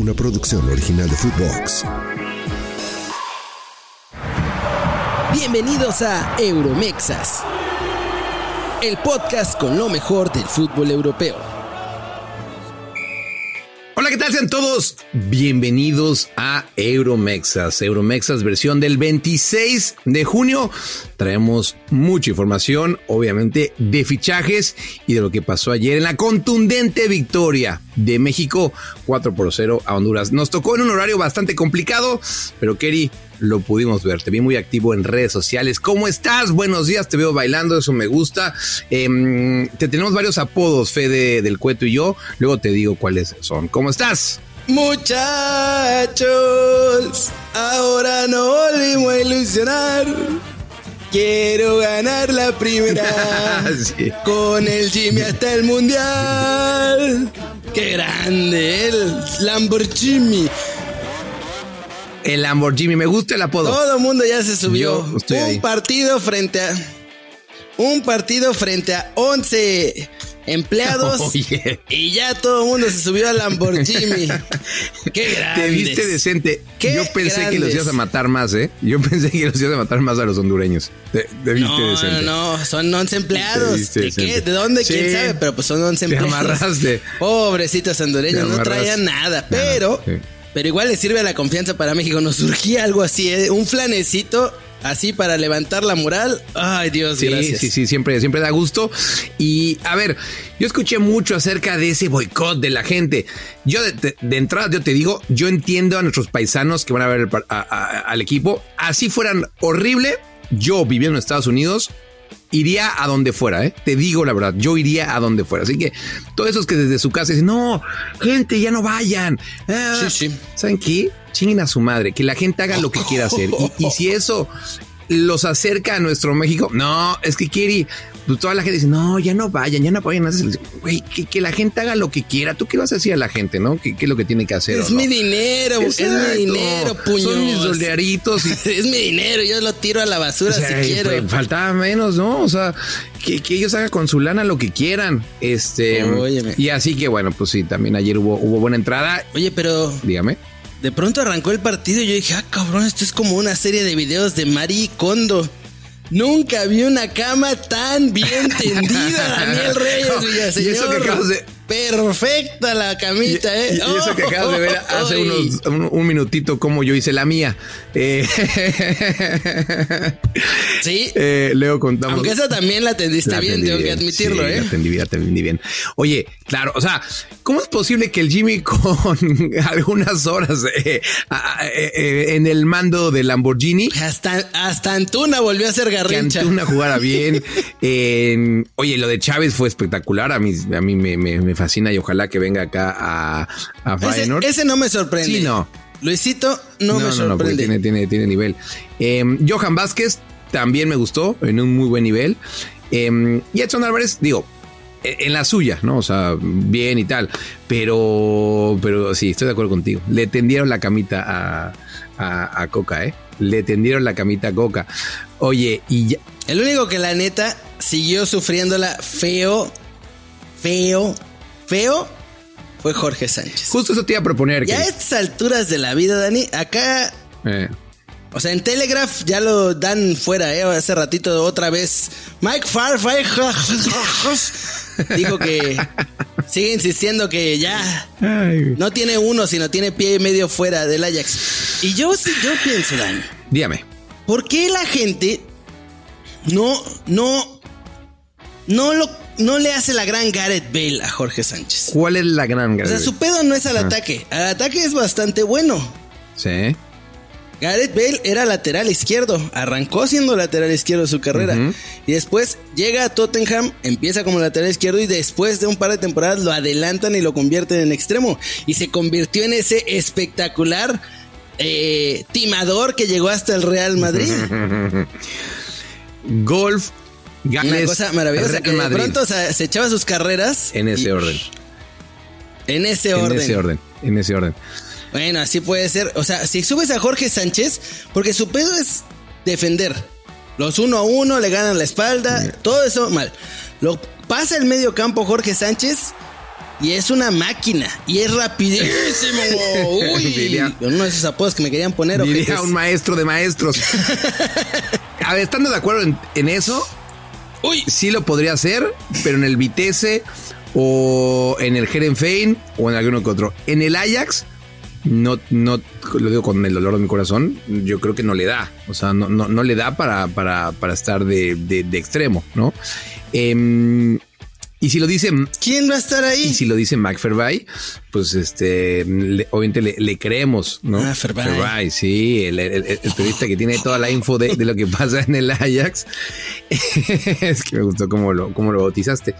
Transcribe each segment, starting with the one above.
una producción original de Footbox. Bienvenidos a Euromexas, el podcast con lo mejor del fútbol europeo. ¿Qué tal? Sean todos bienvenidos a Euromexas. Euromexas versión del 26 de junio. Traemos mucha información, obviamente, de fichajes y de lo que pasó ayer en la contundente victoria de México 4 por 0 a Honduras. Nos tocó en un horario bastante complicado, pero Kerry, lo pudimos ver. Te vi muy activo en redes sociales. ¿Cómo estás? Buenos días, te veo bailando, eso me gusta. Eh, te tenemos varios apodos, Fede del Cueto y yo. Luego te digo cuáles son. ¿Cómo estás? Muchachos, ahora no volvimos a ilusionar. Quiero ganar la primera Sí. con el Jimmy hasta el mundial. Qué grande el Lamborghini. El Lamborghini, me gusta el apodo. Todo el mundo ya se subió. Un ahí. partido frente a un partido frente a 11 empleados Oye. y ya todo el mundo se subió al Lamborghini. Qué grande. Te viste decente. Qué Yo pensé que los ibas a matar más, ¿eh? Yo pensé que los ibas a matar más a los hondureños. Te, te viste No, decente. no, no, son 11 empleados. Te ¿De qué? ¿De dónde? Sí. ¿Quién sabe? Pero pues son 11 Te empleados. amarraste. Pobrecitos hondureños, Te no traían nada. Pero, sí. Pero igual le sirve a la confianza para México. Nos surgía algo así, ¿eh? un flanecito así para levantar la moral. Ay, Dios, Sí, gracias. sí, sí, siempre, siempre da gusto. Y a ver, yo escuché mucho acerca de ese boicot de la gente. Yo de, entrada, yo te digo, yo entiendo a nuestros paisanos que van a ver el par- a- a- al equipo. Así fueran horrible, yo viviendo en Estados Unidos, iría a donde fuera, ¿eh? Te digo la verdad, yo iría a donde fuera. Así que todos esos que desde su casa dicen, no, gente, ya no vayan. Ah, Sí, sí. ¿Saben qué? Chinguen a su madre, que la gente haga lo que quiera hacer. Y, y si eso los acerca a nuestro México, no, es que quiere, pues toda la gente dice, no, ya no vayan, ya no vayan a esa selección". Güey, que, que la gente haga lo que quiera. ¿Tú qué vas a decir a la gente, no? ¿Qué, qué es lo que tiene que hacer? Es no? mi dinero, es mi dinero, puños. Son mis dolaritos y Es mi dinero, yo lo tiro a la basura o sea, si quiero. pues, faltaba menos, ¿no? O sea, que, que ellos hagan con su lana lo que quieran. Este. Óyeme. Y así que bueno, pues sí, también ayer hubo, hubo buena entrada. Oye, pero Dígame. de pronto arrancó el partido y yo dije, ah, cabrón, esto es como una serie de videos de Mari Kondo. Nunca vi una cama tan bien tendida, Daniel Reyes Y Villaseñor. eso que acabas de- Perfecta la camita, ¿eh? y eso que acabas de ver hace unos, un, un minutito como yo hice la mía. Eh, Sí. eh, Leo contamos. Aunque esa también la atendiste La bien, tengo que admitirlo, sí, ¿eh? La atendí bien, la atendí bien. Oye, claro, o sea, ¿cómo es posible que el Jimmy con algunas horas eh, eh, eh, en el mando de Lamborghini Hasta, hasta Antuna volvió a ser que garrincha. Antuna jugara bien. En- oye, lo de Chávez fue espectacular. A mí, a mí me, me- me fascina y ojalá que venga acá a, a Ese, ese no me sorprende. Sí, no. Luisito no, me sorprende. tiene, tiene, tiene nivel. Eh, Johan Vázquez también me gustó en un muy buen nivel. Eh, y Edson Álvarez, digo, eh, en la suya, ¿no? O sea, bien y tal. Pero, pero sí, estoy de acuerdo contigo. Le tendieron la camita a, a, a Coca, ¿eh? Le tendieron la camita a Coca. Oye, y ya, El único que la neta siguió sufriéndola feo, feo, feo fue Jorge Sánchez. justo eso te iba a proponer. Ya a que, estas alturas de la vida, Dani, acá, eh, o sea, en Telegraph ya lo dan fuera, ¿eh? Hace ratito otra vez. Mike Farfay dijo que sigue insistiendo que ya no tiene uno, sino tiene pie y medio fuera del Ajax. Y yo sí, yo pienso, Dani. dígame. ¿Por qué la gente no, no, no lo, no le hace la gran Gareth Bale a Jorge Sánchez? ¿Cuál es la gran O sea, su pedo no es al ataque. Al ataque es bastante bueno. Sí. Gareth Bale era lateral izquierdo, arrancó siendo lateral izquierdo su carrera y después llega a Tottenham, empieza como lateral izquierdo y después de un par de temporadas lo adelantan y lo convierten en extremo y se convirtió en ese espectacular eh, timador que llegó hasta el Real Madrid. Golf, Una cosa maravillosa que de pronto se echaba sus carreras En ese y- orden. En ese En orden. ese orden. En ese orden. Bueno, así puede ser. O sea, si subes a Jorge Sánchez, porque su pedo es defender. Los uno a uno le ganan la espalda, todo eso mal. Lo pasa el medio campo Jorge Sánchez y es una máquina y es rapidísimo. Uy, Diría- uno de esos apodos que me querían poner. Diría ojetes. un maestro de maestros. A ver, estando de acuerdo en, en eso, Uy, sí lo podría hacer, pero en el Vitesse o en el Herenfein o en alguno que otro. En el Ajax, no, no, lo digo con el dolor de mi corazón, yo creo que no le da. O sea, no, no, no le da para, para, para estar de, de- de extremo, ¿no? Em, y si lo dice ¿quién va a estar y ahí? si lo dice McFervay, pues este, le- obviamente le, le creemos, ¿no? Ah, Ferbay. sí, el, el- el- el periodista que tiene toda la info de, de lo que pasa en el Ajax. es que me gustó cómo lo, cómo lo bautizaste.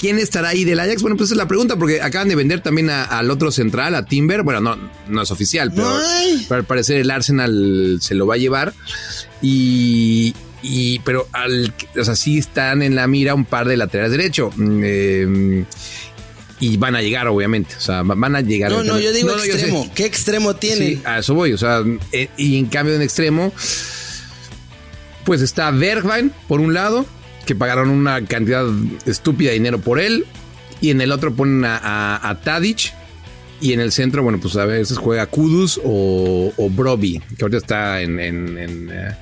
¿Quién estará ahí del Ajax? Bueno, pues esa es la pregunta, porque acaban de vender también a- al otro central, a Timber. Bueno, no, no es oficial, pero pero al parecer el Arsenal se lo va a llevar. Y, y pero al, o sea, sí están en la mira un par de laterales derecho. Mm, eh, y van a llegar, obviamente. O sea, va- van a llegar. No, no, yo digo No, extremo. ¿Qué extremo tiene? Sí, a eso voy. O sea, eh, y en cambio en extremo, pues está Bergwijn por un lado, que pagaron una cantidad estúpida de dinero por él. Y en el otro ponen a, a, a Tadic. Y en el centro, bueno, pues a veces juega Kudus o, o Broby, que ahorita está en, en, en, eh,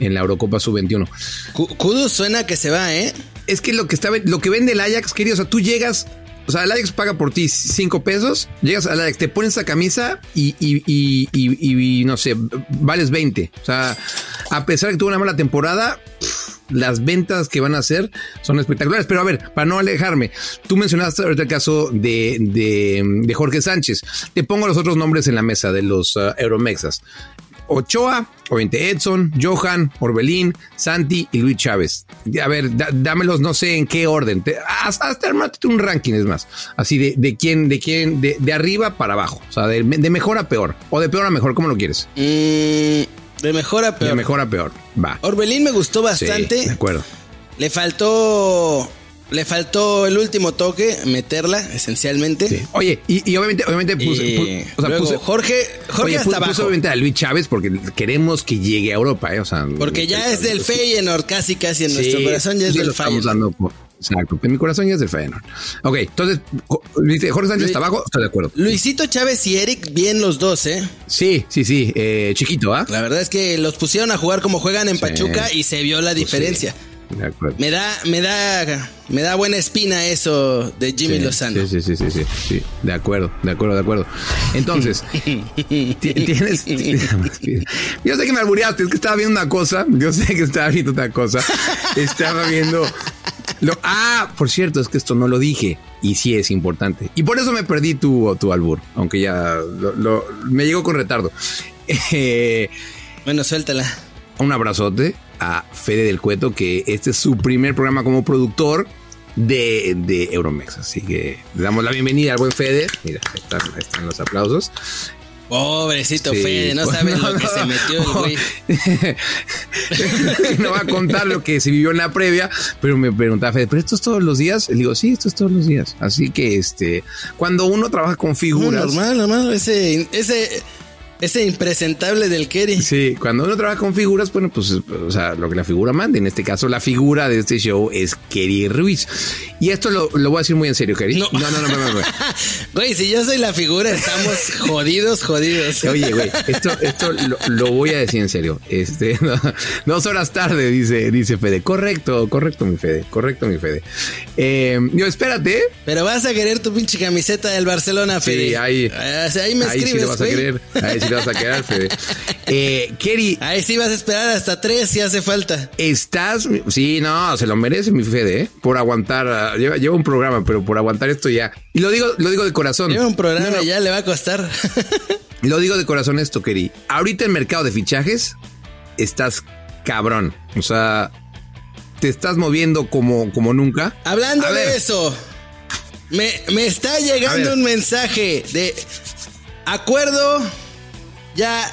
en la Eurocopa Sub-21. Cu- Kudus suena que se va, ¿eh? Es que lo que está lo que vende el Ajax, querido, o sea, tú llegas, o sea, el Ajax paga por ti cinco pesos, llegas al Ajax, te pones esa camisa y, y, y, y- y, no sé, vales 20. O sea, a pesar de que tuvo una mala temporada, pff, las ventas que van a hacer son espectaculares. Pero a ver, para no alejarme, tú mencionaste ahorita el caso de, de, de Jorge Sánchez. Te pongo los otros nombres en la mesa de los uh, Euromexas. Ochoa, obviamente Edson, Johan, Orbelín, Santi y Luis Chávez. A ver, da- dámelos, no sé en qué orden. Te- hasta, hasta un ranking, es más. Así de, de quién, de quién, de, de arriba para abajo. O sea, de, de mejor a peor. O de peor a mejor, ¿cómo lo quieres? Mm, de mejor a De peor. mejor a peor. Va. Orbelín me gustó Sí, bastante. de acuerdo. Le faltó. Le faltó el último toque, meterla, esencialmente. Sí. Oye, y, y obviamente, obviamente puse, Y pu- o sea, luego, puse- Jorge, Jorge oye, hasta puse abajo. obviamente a Luis Chávez porque queremos que llegue a Europa, ¿eh? O sea, Porque ya es del. Feyenoord, casi, casi en nuestro corazón ya es sí del Feyenoord. Exacto, en mi corazón ya es del Feyenoord. Ok, entonces, Jorge Sánchez Luis- está abajo, estoy de acuerdo. Luisito Chávez y Eric, bien los dos, ¿eh? Sí, sí, sí, eh, chiquito, ¿ah? La verdad es que los pusieron a jugar como juegan en. Pues Pachuca y se vio la diferencia. Sí, de. Me da, me da, me da buena espina eso de Jimmy Sí, Lozano. Sí, sí, sí, sí, sí, de acuerdo, de acuerdo, de acuerdo. Entonces, ti- tienes... Yo sé que me albureaste, es que estaba viendo una cosa, yo sé que estaba viendo otra cosa, estaba viendo... Lo, ah, por cierto, es que esto no lo dije y sí es importante. Y por eso me perdí tu, tu albur, aunque ya lo- lo- me llegó con retardo. Eh, Bueno, suéltala. un abrazote a Fede del Cueto, que este es su primer programa como productor de, de Euromex. Así que le damos la bienvenida al buen Fede. Mira, ahí están, ahí están los aplausos. Pobrecito Sí, Fede, no sabes no, lo que no. se metió el güey. no va a contar lo que se vivió en la previa, pero me preguntaba Fede, ¿pero esto es todos los días? Le digo, sí, esto es todos los días. Así que este, cuando uno trabaja con No, figuras. normal, normal. Ese, ese, ese impresentable del Kerry. Sí, cuando uno trabaja con figuras, bueno, pues, o sea, lo que la figura mande. En este caso, la figura de este show es Kerry Ruiz. Y esto lo, lo voy a decir muy en serio, Kerry. No. no, no, no, no, no, no. Güey, si yo soy la figura, estamos jodidos, jodidos. Oye, güey, esto, esto lo, lo voy a decir en serio. Este, no, dos horas tarde, dice, dice Fede. Correcto, correcto, mi Fede. Correcto, mi Fede. Eh, yo, espérate. Pero vas a querer tu pinche camiseta del Barcelona, Fede. ahí. Sí, ahí me ahí sí lo vas a querer. Ahí sí lo vas a querer, Fede. Eh, Kerry, Ahí sí vas a esperar hasta tres si hace falta. Estás, sí, no, se lo merece mi Fede, ¿eh? por aguantar, ah, lleva, lleva un programa, pero por aguantar esto ya. Y lo digo, lo digo de corazón. Lleva un programa No, ya le va a costar. Lo digo de corazón esto, Keri. Ahorita el mercado de fichajes estás cabrón. O sea, te estás moviendo como, como nunca. Hablando A de ver. eso, me, me está llegando un mensaje de acuerdo ya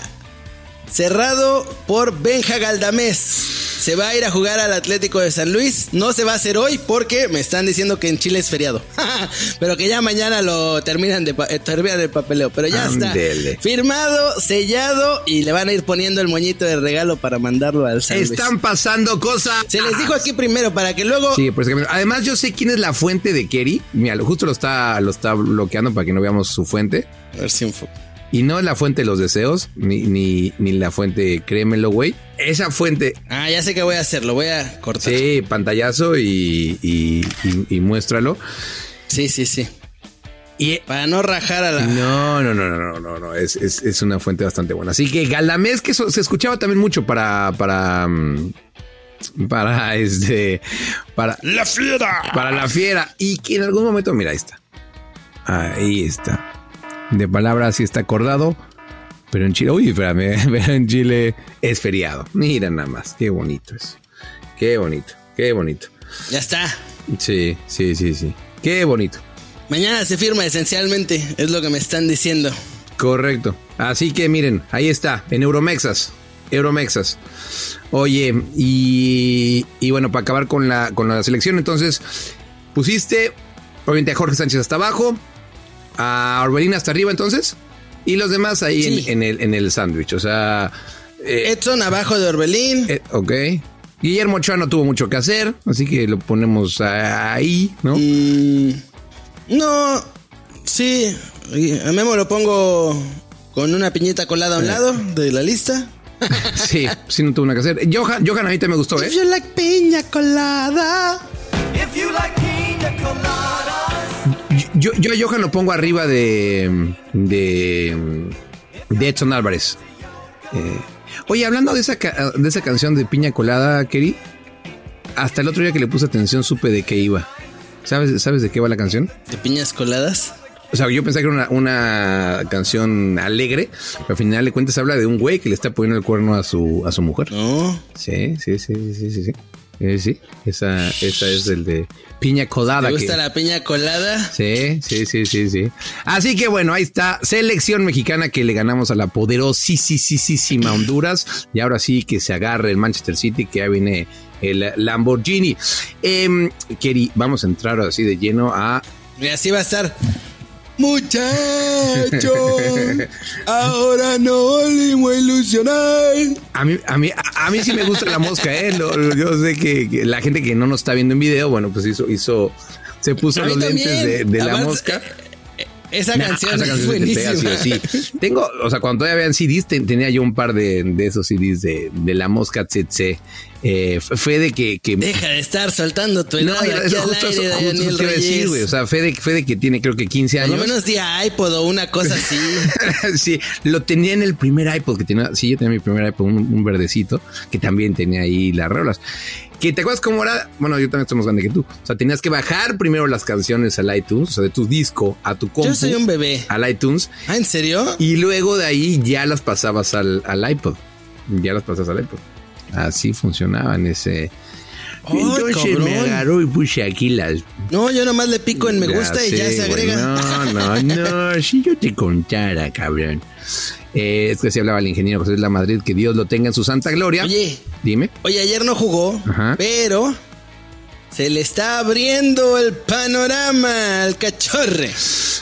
cerrado por Benja Galdamés. se va a ir a jugar al Atlético de San Luis. No se va a hacer hoy porque me están diciendo que en Chile es feriado. pero que ya mañana lo terminan de eh, terminan el papeleo. Pero ya está firmado, sellado y le van a ir poniendo el moñito de regalo para mandarlo al San Luis. Están pasando cosas. Se les dijo aquí primero para que luego. Sí, pues además yo sé quién es la fuente de Kerry. Mira, justo lo está, lo está bloqueando para que no veamos su fuente. A ver si un y no es la fuente de los deseos, ni, ni, ni la fuente créemelo, güey. Esa fuente. Ah, ya sé que voy a hacer, lo voy a cortar. Sí, pantallazo y, y, muéstralo. Sí, sí, sí. Y para no rajar a la. No, no, no, no, no, no, Es, es, es una fuente bastante buena. Así que Galamés, que se escuchaba también mucho para. para mm, para este. Para. ¡La fiera! Para la fiera. Y que en algún momento, mira, ahí está. Ahí está de palabras sí está acordado, pero en Chile, uy, espérame, pero en Chile es feriado. Mira nada más, qué bonito es. Qué bonito, qué bonito. Ya está. Sí, sí, sí, sí. Qué bonito. Mañana se firma esencialmente, es lo que me están diciendo. Correcto. Así que miren, ahí está, en Euromexas. Euromexas. Oye, y, y bueno, para acabar con la, con la selección, entonces pusiste, obviamente, a Jorge Sánchez hasta abajo, a Orbelín hasta arriba entonces. Y los demás ahí en, el, en el sándwich. O sea. Eh, Edson abajo de Orbelín. Eh, ok. Guillermo Ochoa no tuvo mucho que hacer, así que lo ponemos ahí, ¿no? Mm, no, sí. A Memo lo pongo con una piñeta colada a un eh. lado de la lista. sí, sí, no tuvo nada que hacer. Johan, Johan ahorita me gustó, ¿eh? If you like piña colada. If you like piña colada. Yo, yo a Johan lo pongo arriba de, de, de Edson Álvarez. Eh, oye, hablando de esa, de esa canción de Piña Colada, Keri, hasta el otro día que le puse atención supe de qué iba. ¿Sabes, ¿Sabes de qué va la canción? ¿De piñas coladas? O sea, yo pensé que era una, canción alegre, pero al final de cuentas habla de un güey que le está poniendo el cuerno a su, a su mujer. No. Sí, sí, sí, sí, sí, sí. Eh, sí, esa, esa es el de piña colada. ¿Te gusta la piña colada? Sí, sí, sí, sí, sí. Así que bueno, ahí está. Selección mexicana que le ganamos a la poderosísima Honduras. Y ahora sí que se agarre el Manchester City, que ya viene el Lamborghini. Eh, vamos a entrar así de lleno a. Y así va a estar. Muchacho, ahora no volvimos a ilusionar. A mí, a mí, a, mí sí me gusta la mosca, ¿eh? yo sé que, la gente que no nos está viendo en video, bueno, pues hizo, hizo, se puso los lentes de, la mosca. Esa, canción es buenísima. Tengo, o sea, cuando todavía habían CDs, tenía yo un par de, de esos CDs de, de la mosca tsetse eh, fue de que, Deja de estar soltando tu helado no, aquí justo, aire, justo Daniel decir, güey. O sea, fue de, que tiene creo que 15 años. Por lo menos día iPod o una cosa así. sí, lo tenía en el primer iPod que tenía. Sí, yo tenía mi primer iPod, un, verdecito, que también tenía ahí las rolas. Que te acuerdas cómo era, bueno, yo también estoy más grande que tú. O sea, tenías que bajar primero las canciones al iTunes, o sea, de tu disco a tu compu. Yo soy un bebé. Al iTunes. Ah, ¿en serio? Y luego de ahí ya las pasabas al, al iPod. Ya las pasabas al iPod. Así funcionaba en ese. Entonces me agarró y puse aquí las. No, yo nomás le pico en me gusta y ya se agrega. no, no, no. si yo te contara, cabrón. Eh, es que se hablaba el ingeniero José de la Madrid, que Dios lo tenga en su santa gloria. Oye, dime. Oye, ayer no jugó, pero se le está abriendo el panorama al cachorre.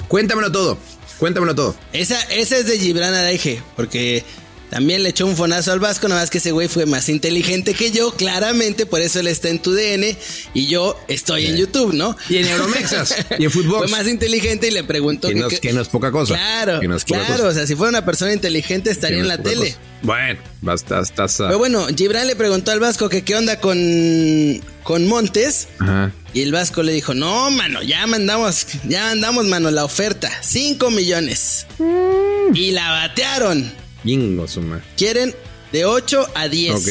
Cuéntamelo todo, cuéntamelo todo. Esa, esa es de Gibran Araige, porque también le echó un fonazo al Vasco, nada más que ese güey fue más inteligente que yo, claramente, por eso él está en tu DN y yo estoy en YouTube, ¿no? Y en Euromexas, y en fútbol. Fue más inteligente y le preguntó. Que, no, es poca cosa. Claro, claro, o sea, si fuera una persona inteligente estaría en la tele. Bueno, basta, estás. Pero bueno, Gibran le preguntó al Vasco que qué onda con, con Montes. Ajá. Y el Vasco le dijo, no, mano, ya mandamos, ya mandamos, mano, la oferta. 5 millones. Mm. Y la batearon. Quieren de 8 a 10. Ok,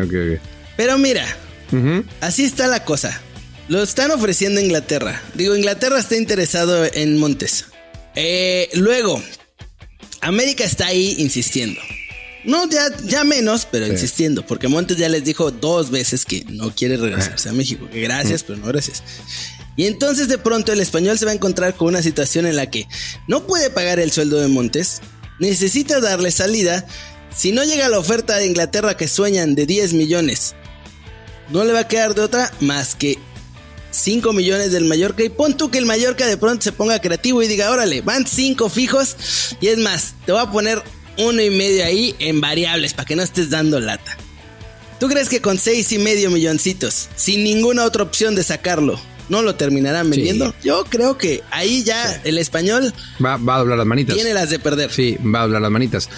ok, ok. Pero mira, así está la cosa. Lo están ofreciendo Inglaterra. Digo, Inglaterra está interesado en Montes. Eh, luego, América está ahí insistiendo. No, ya, ya menos, pero insistiendo, porque Montes ya les dijo dos veces que no quiere regresarse a México. Gracias, pero no gracias. Y entonces de pronto el español se va a encontrar con una situación en la que no puede pagar el sueldo de Montes, necesita darle salida. Si no llega la oferta de Inglaterra que sueñan de 10 millones no le va a quedar de otra más que 5 millones del Mallorca. Y pon tú que el Mallorca de pronto se ponga creativo y diga, órale, van 5 fijos. Y es más, te voy a poner uno y medio ahí en variables para que no estés dando lata. ¿Tú crees que con seis y medio milloncitos, sin ninguna otra opción de sacarlo, no lo terminarán vendiendo. Yo creo que ahí ya el español va, va, a doblar las manitas. Tiene las de perder. Sí, va a doblar las manitas.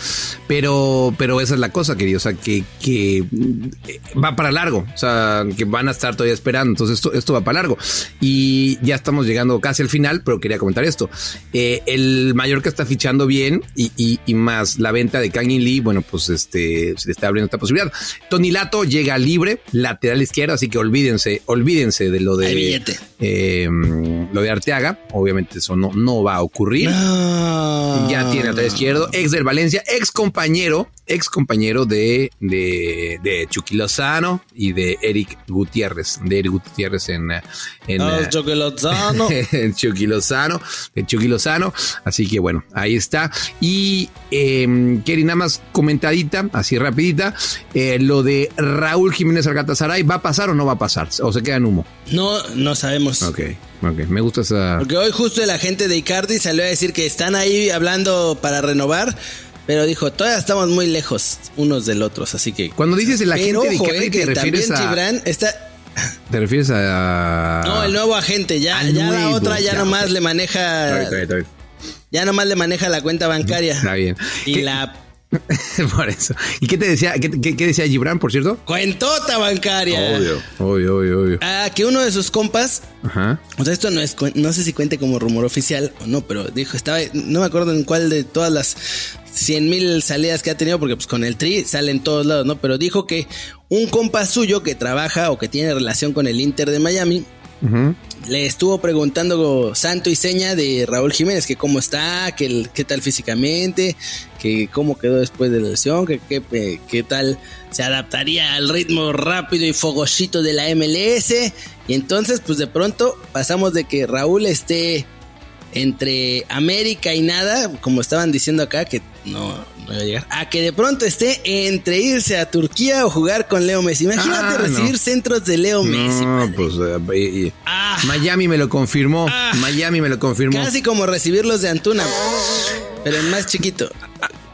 Pero, pero esa es la cosa, querido. O sea, que, que eh, va para largo. O sea, que van a estar todavía esperando. Entonces, esto, esto va para largo. Y ya estamos llegando casi al final, pero quería comentar esto. Eh, el Mallorca está fichando bien y, y, y más la venta de Kang Lee, bueno, pues este se le está abriendo esta posibilidad. Tony Lato llega libre, lateral izquierdo, así que olvídense, olvídense de lo de. Hay billete. Eh, lo de Arteaga, obviamente eso no, no va a ocurrir. No. Ya tiene lateral izquierdo, ex del Valencia, ex compañero, ex compañero de, de, de Chucky Lozano y de Eric Gutiérrez, de Eric Gutiérrez en, en Oh, Chucky Lozano. en Chucky Lozano, Chucky Lozano. Así que bueno, ahí está. Y eh, Kerry, nada más comentadita, así rapidita, eh, lo de Raúl Jiménez Alcatazaray, ¿va a pasar o no va a pasar? ¿O se queda en humo? No, no sabemos. Ok, ok, me gusta esa... Porque hoy justo el agente de Icardi salió a decir que están ahí hablando para renovar. Pero dijo, todavía estamos muy lejos unos del otros, así que... Cuando dices el agente Pero de ojo, Icardi, eh, ¿te que refieres también a...? Gibran está... ¿Te refieres a...? No, el nuevo agente, ya, ya la otra ya ya, nomás le Está maneja... bien, está bien, está bien. Ya nomás le maneja la cuenta bancaria. Está bien. Y ¿Qué- la Por eso. ¿Y qué te decía, qué, qué- qué decía Gibran, por cierto? cuentota bancaria. obvio, obvio, obvio. Ah, que uno de sus compas Ajá. O sea, esto no es, no sé si cuente como rumor oficial o no, pero dijo, estaba, no me acuerdo en cuál de todas las 100 mil salidas que ha tenido, porque pues con el tri sale en todos lados, ¿no? Pero dijo que un compa suyo que trabaja o que tiene relación con el Inter de Miami, le estuvo preguntando santo y seña de Raúl Jiménez, que cómo está, que qué tal físicamente, que cómo quedó después de la lesión, que qué eh, qué tal se adaptaría al ritmo rápido y fogosito de la MLS. Y entonces, pues de pronto pasamos de que Raúl esté entre América y nada, como estaban diciendo acá, que no, no iba a llegar, a que de pronto esté entre irse a Turquía o jugar con Leo Messi. Imagínate Ah, recibir no. centros de Leo Messi. No, madre. pues eh, Ah. Miami me lo confirmó. Ah. Miami me lo confirmó. Casi como recibir los de Antuna, pero en más chiquito.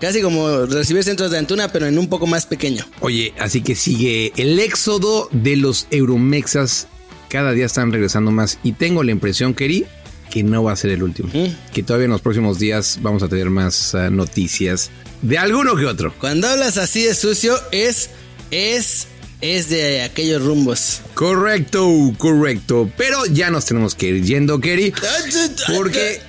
Casi como recibir centros de Antuna, pero en un poco más pequeño. Oye, así que sigue el éxodo de los Euromexas. Cada día están regresando más. Y tengo la impresión, Keri, que no va a ser el último. Que todavía en los próximos días vamos a tener más ah, noticias de alguno que otro. Cuando hablas así de sucio, es, es, es de aquellos rumbos. Correcto, correcto. Pero ya nos tenemos que ir yendo, Keri. Porque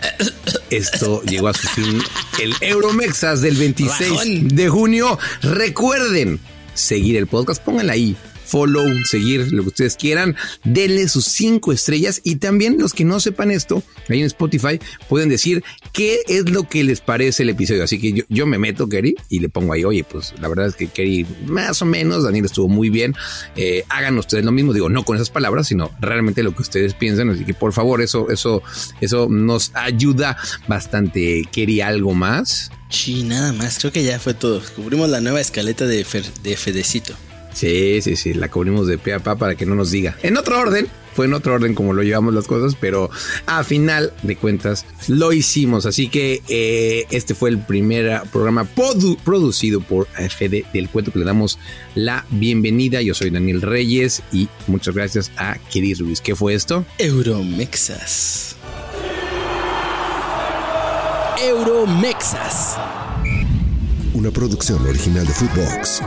esto llegó a su fin. El Euromexas del 26 Rajón. de junio. Recuerden seguir el podcast. Pónganle ahí. Follow, seguir, lo que ustedes quieran. Denle sus cinco estrellas. Y también los que no sepan esto, ahí en Spotify, pueden decir qué es lo que les parece el episodio. Así que yo, yo me meto, Kerry, y le pongo ahí, oye, pues la verdad es que Kerry, más o menos, Daniel estuvo muy bien. Eh, hagan ustedes lo mismo. Digo, no con esas palabras, sino realmente lo que ustedes piensan. Así que por favor, eso, eso, eso nos ayuda bastante. Kerry, ¿algo más? Sí, nada más. Creo que ya fue todo. Cubrimos la nueva escaleta de, Fer- de Fedecito. Sí, sí, sí, la cubrimos de pe a pa para que no nos diga. En otro orden, fue en otro orden como lo llevamos las cosas, pero a final de cuentas lo hicimos. Así que eh, este fue el primer programa produ- producido por Fede del Cuento que le damos la bienvenida. Yo soy Daniel Reyes y muchas gracias a Kiris Ruiz. ¿Qué fue esto? Euromexas. Euromexas. Una producción original de Footbox.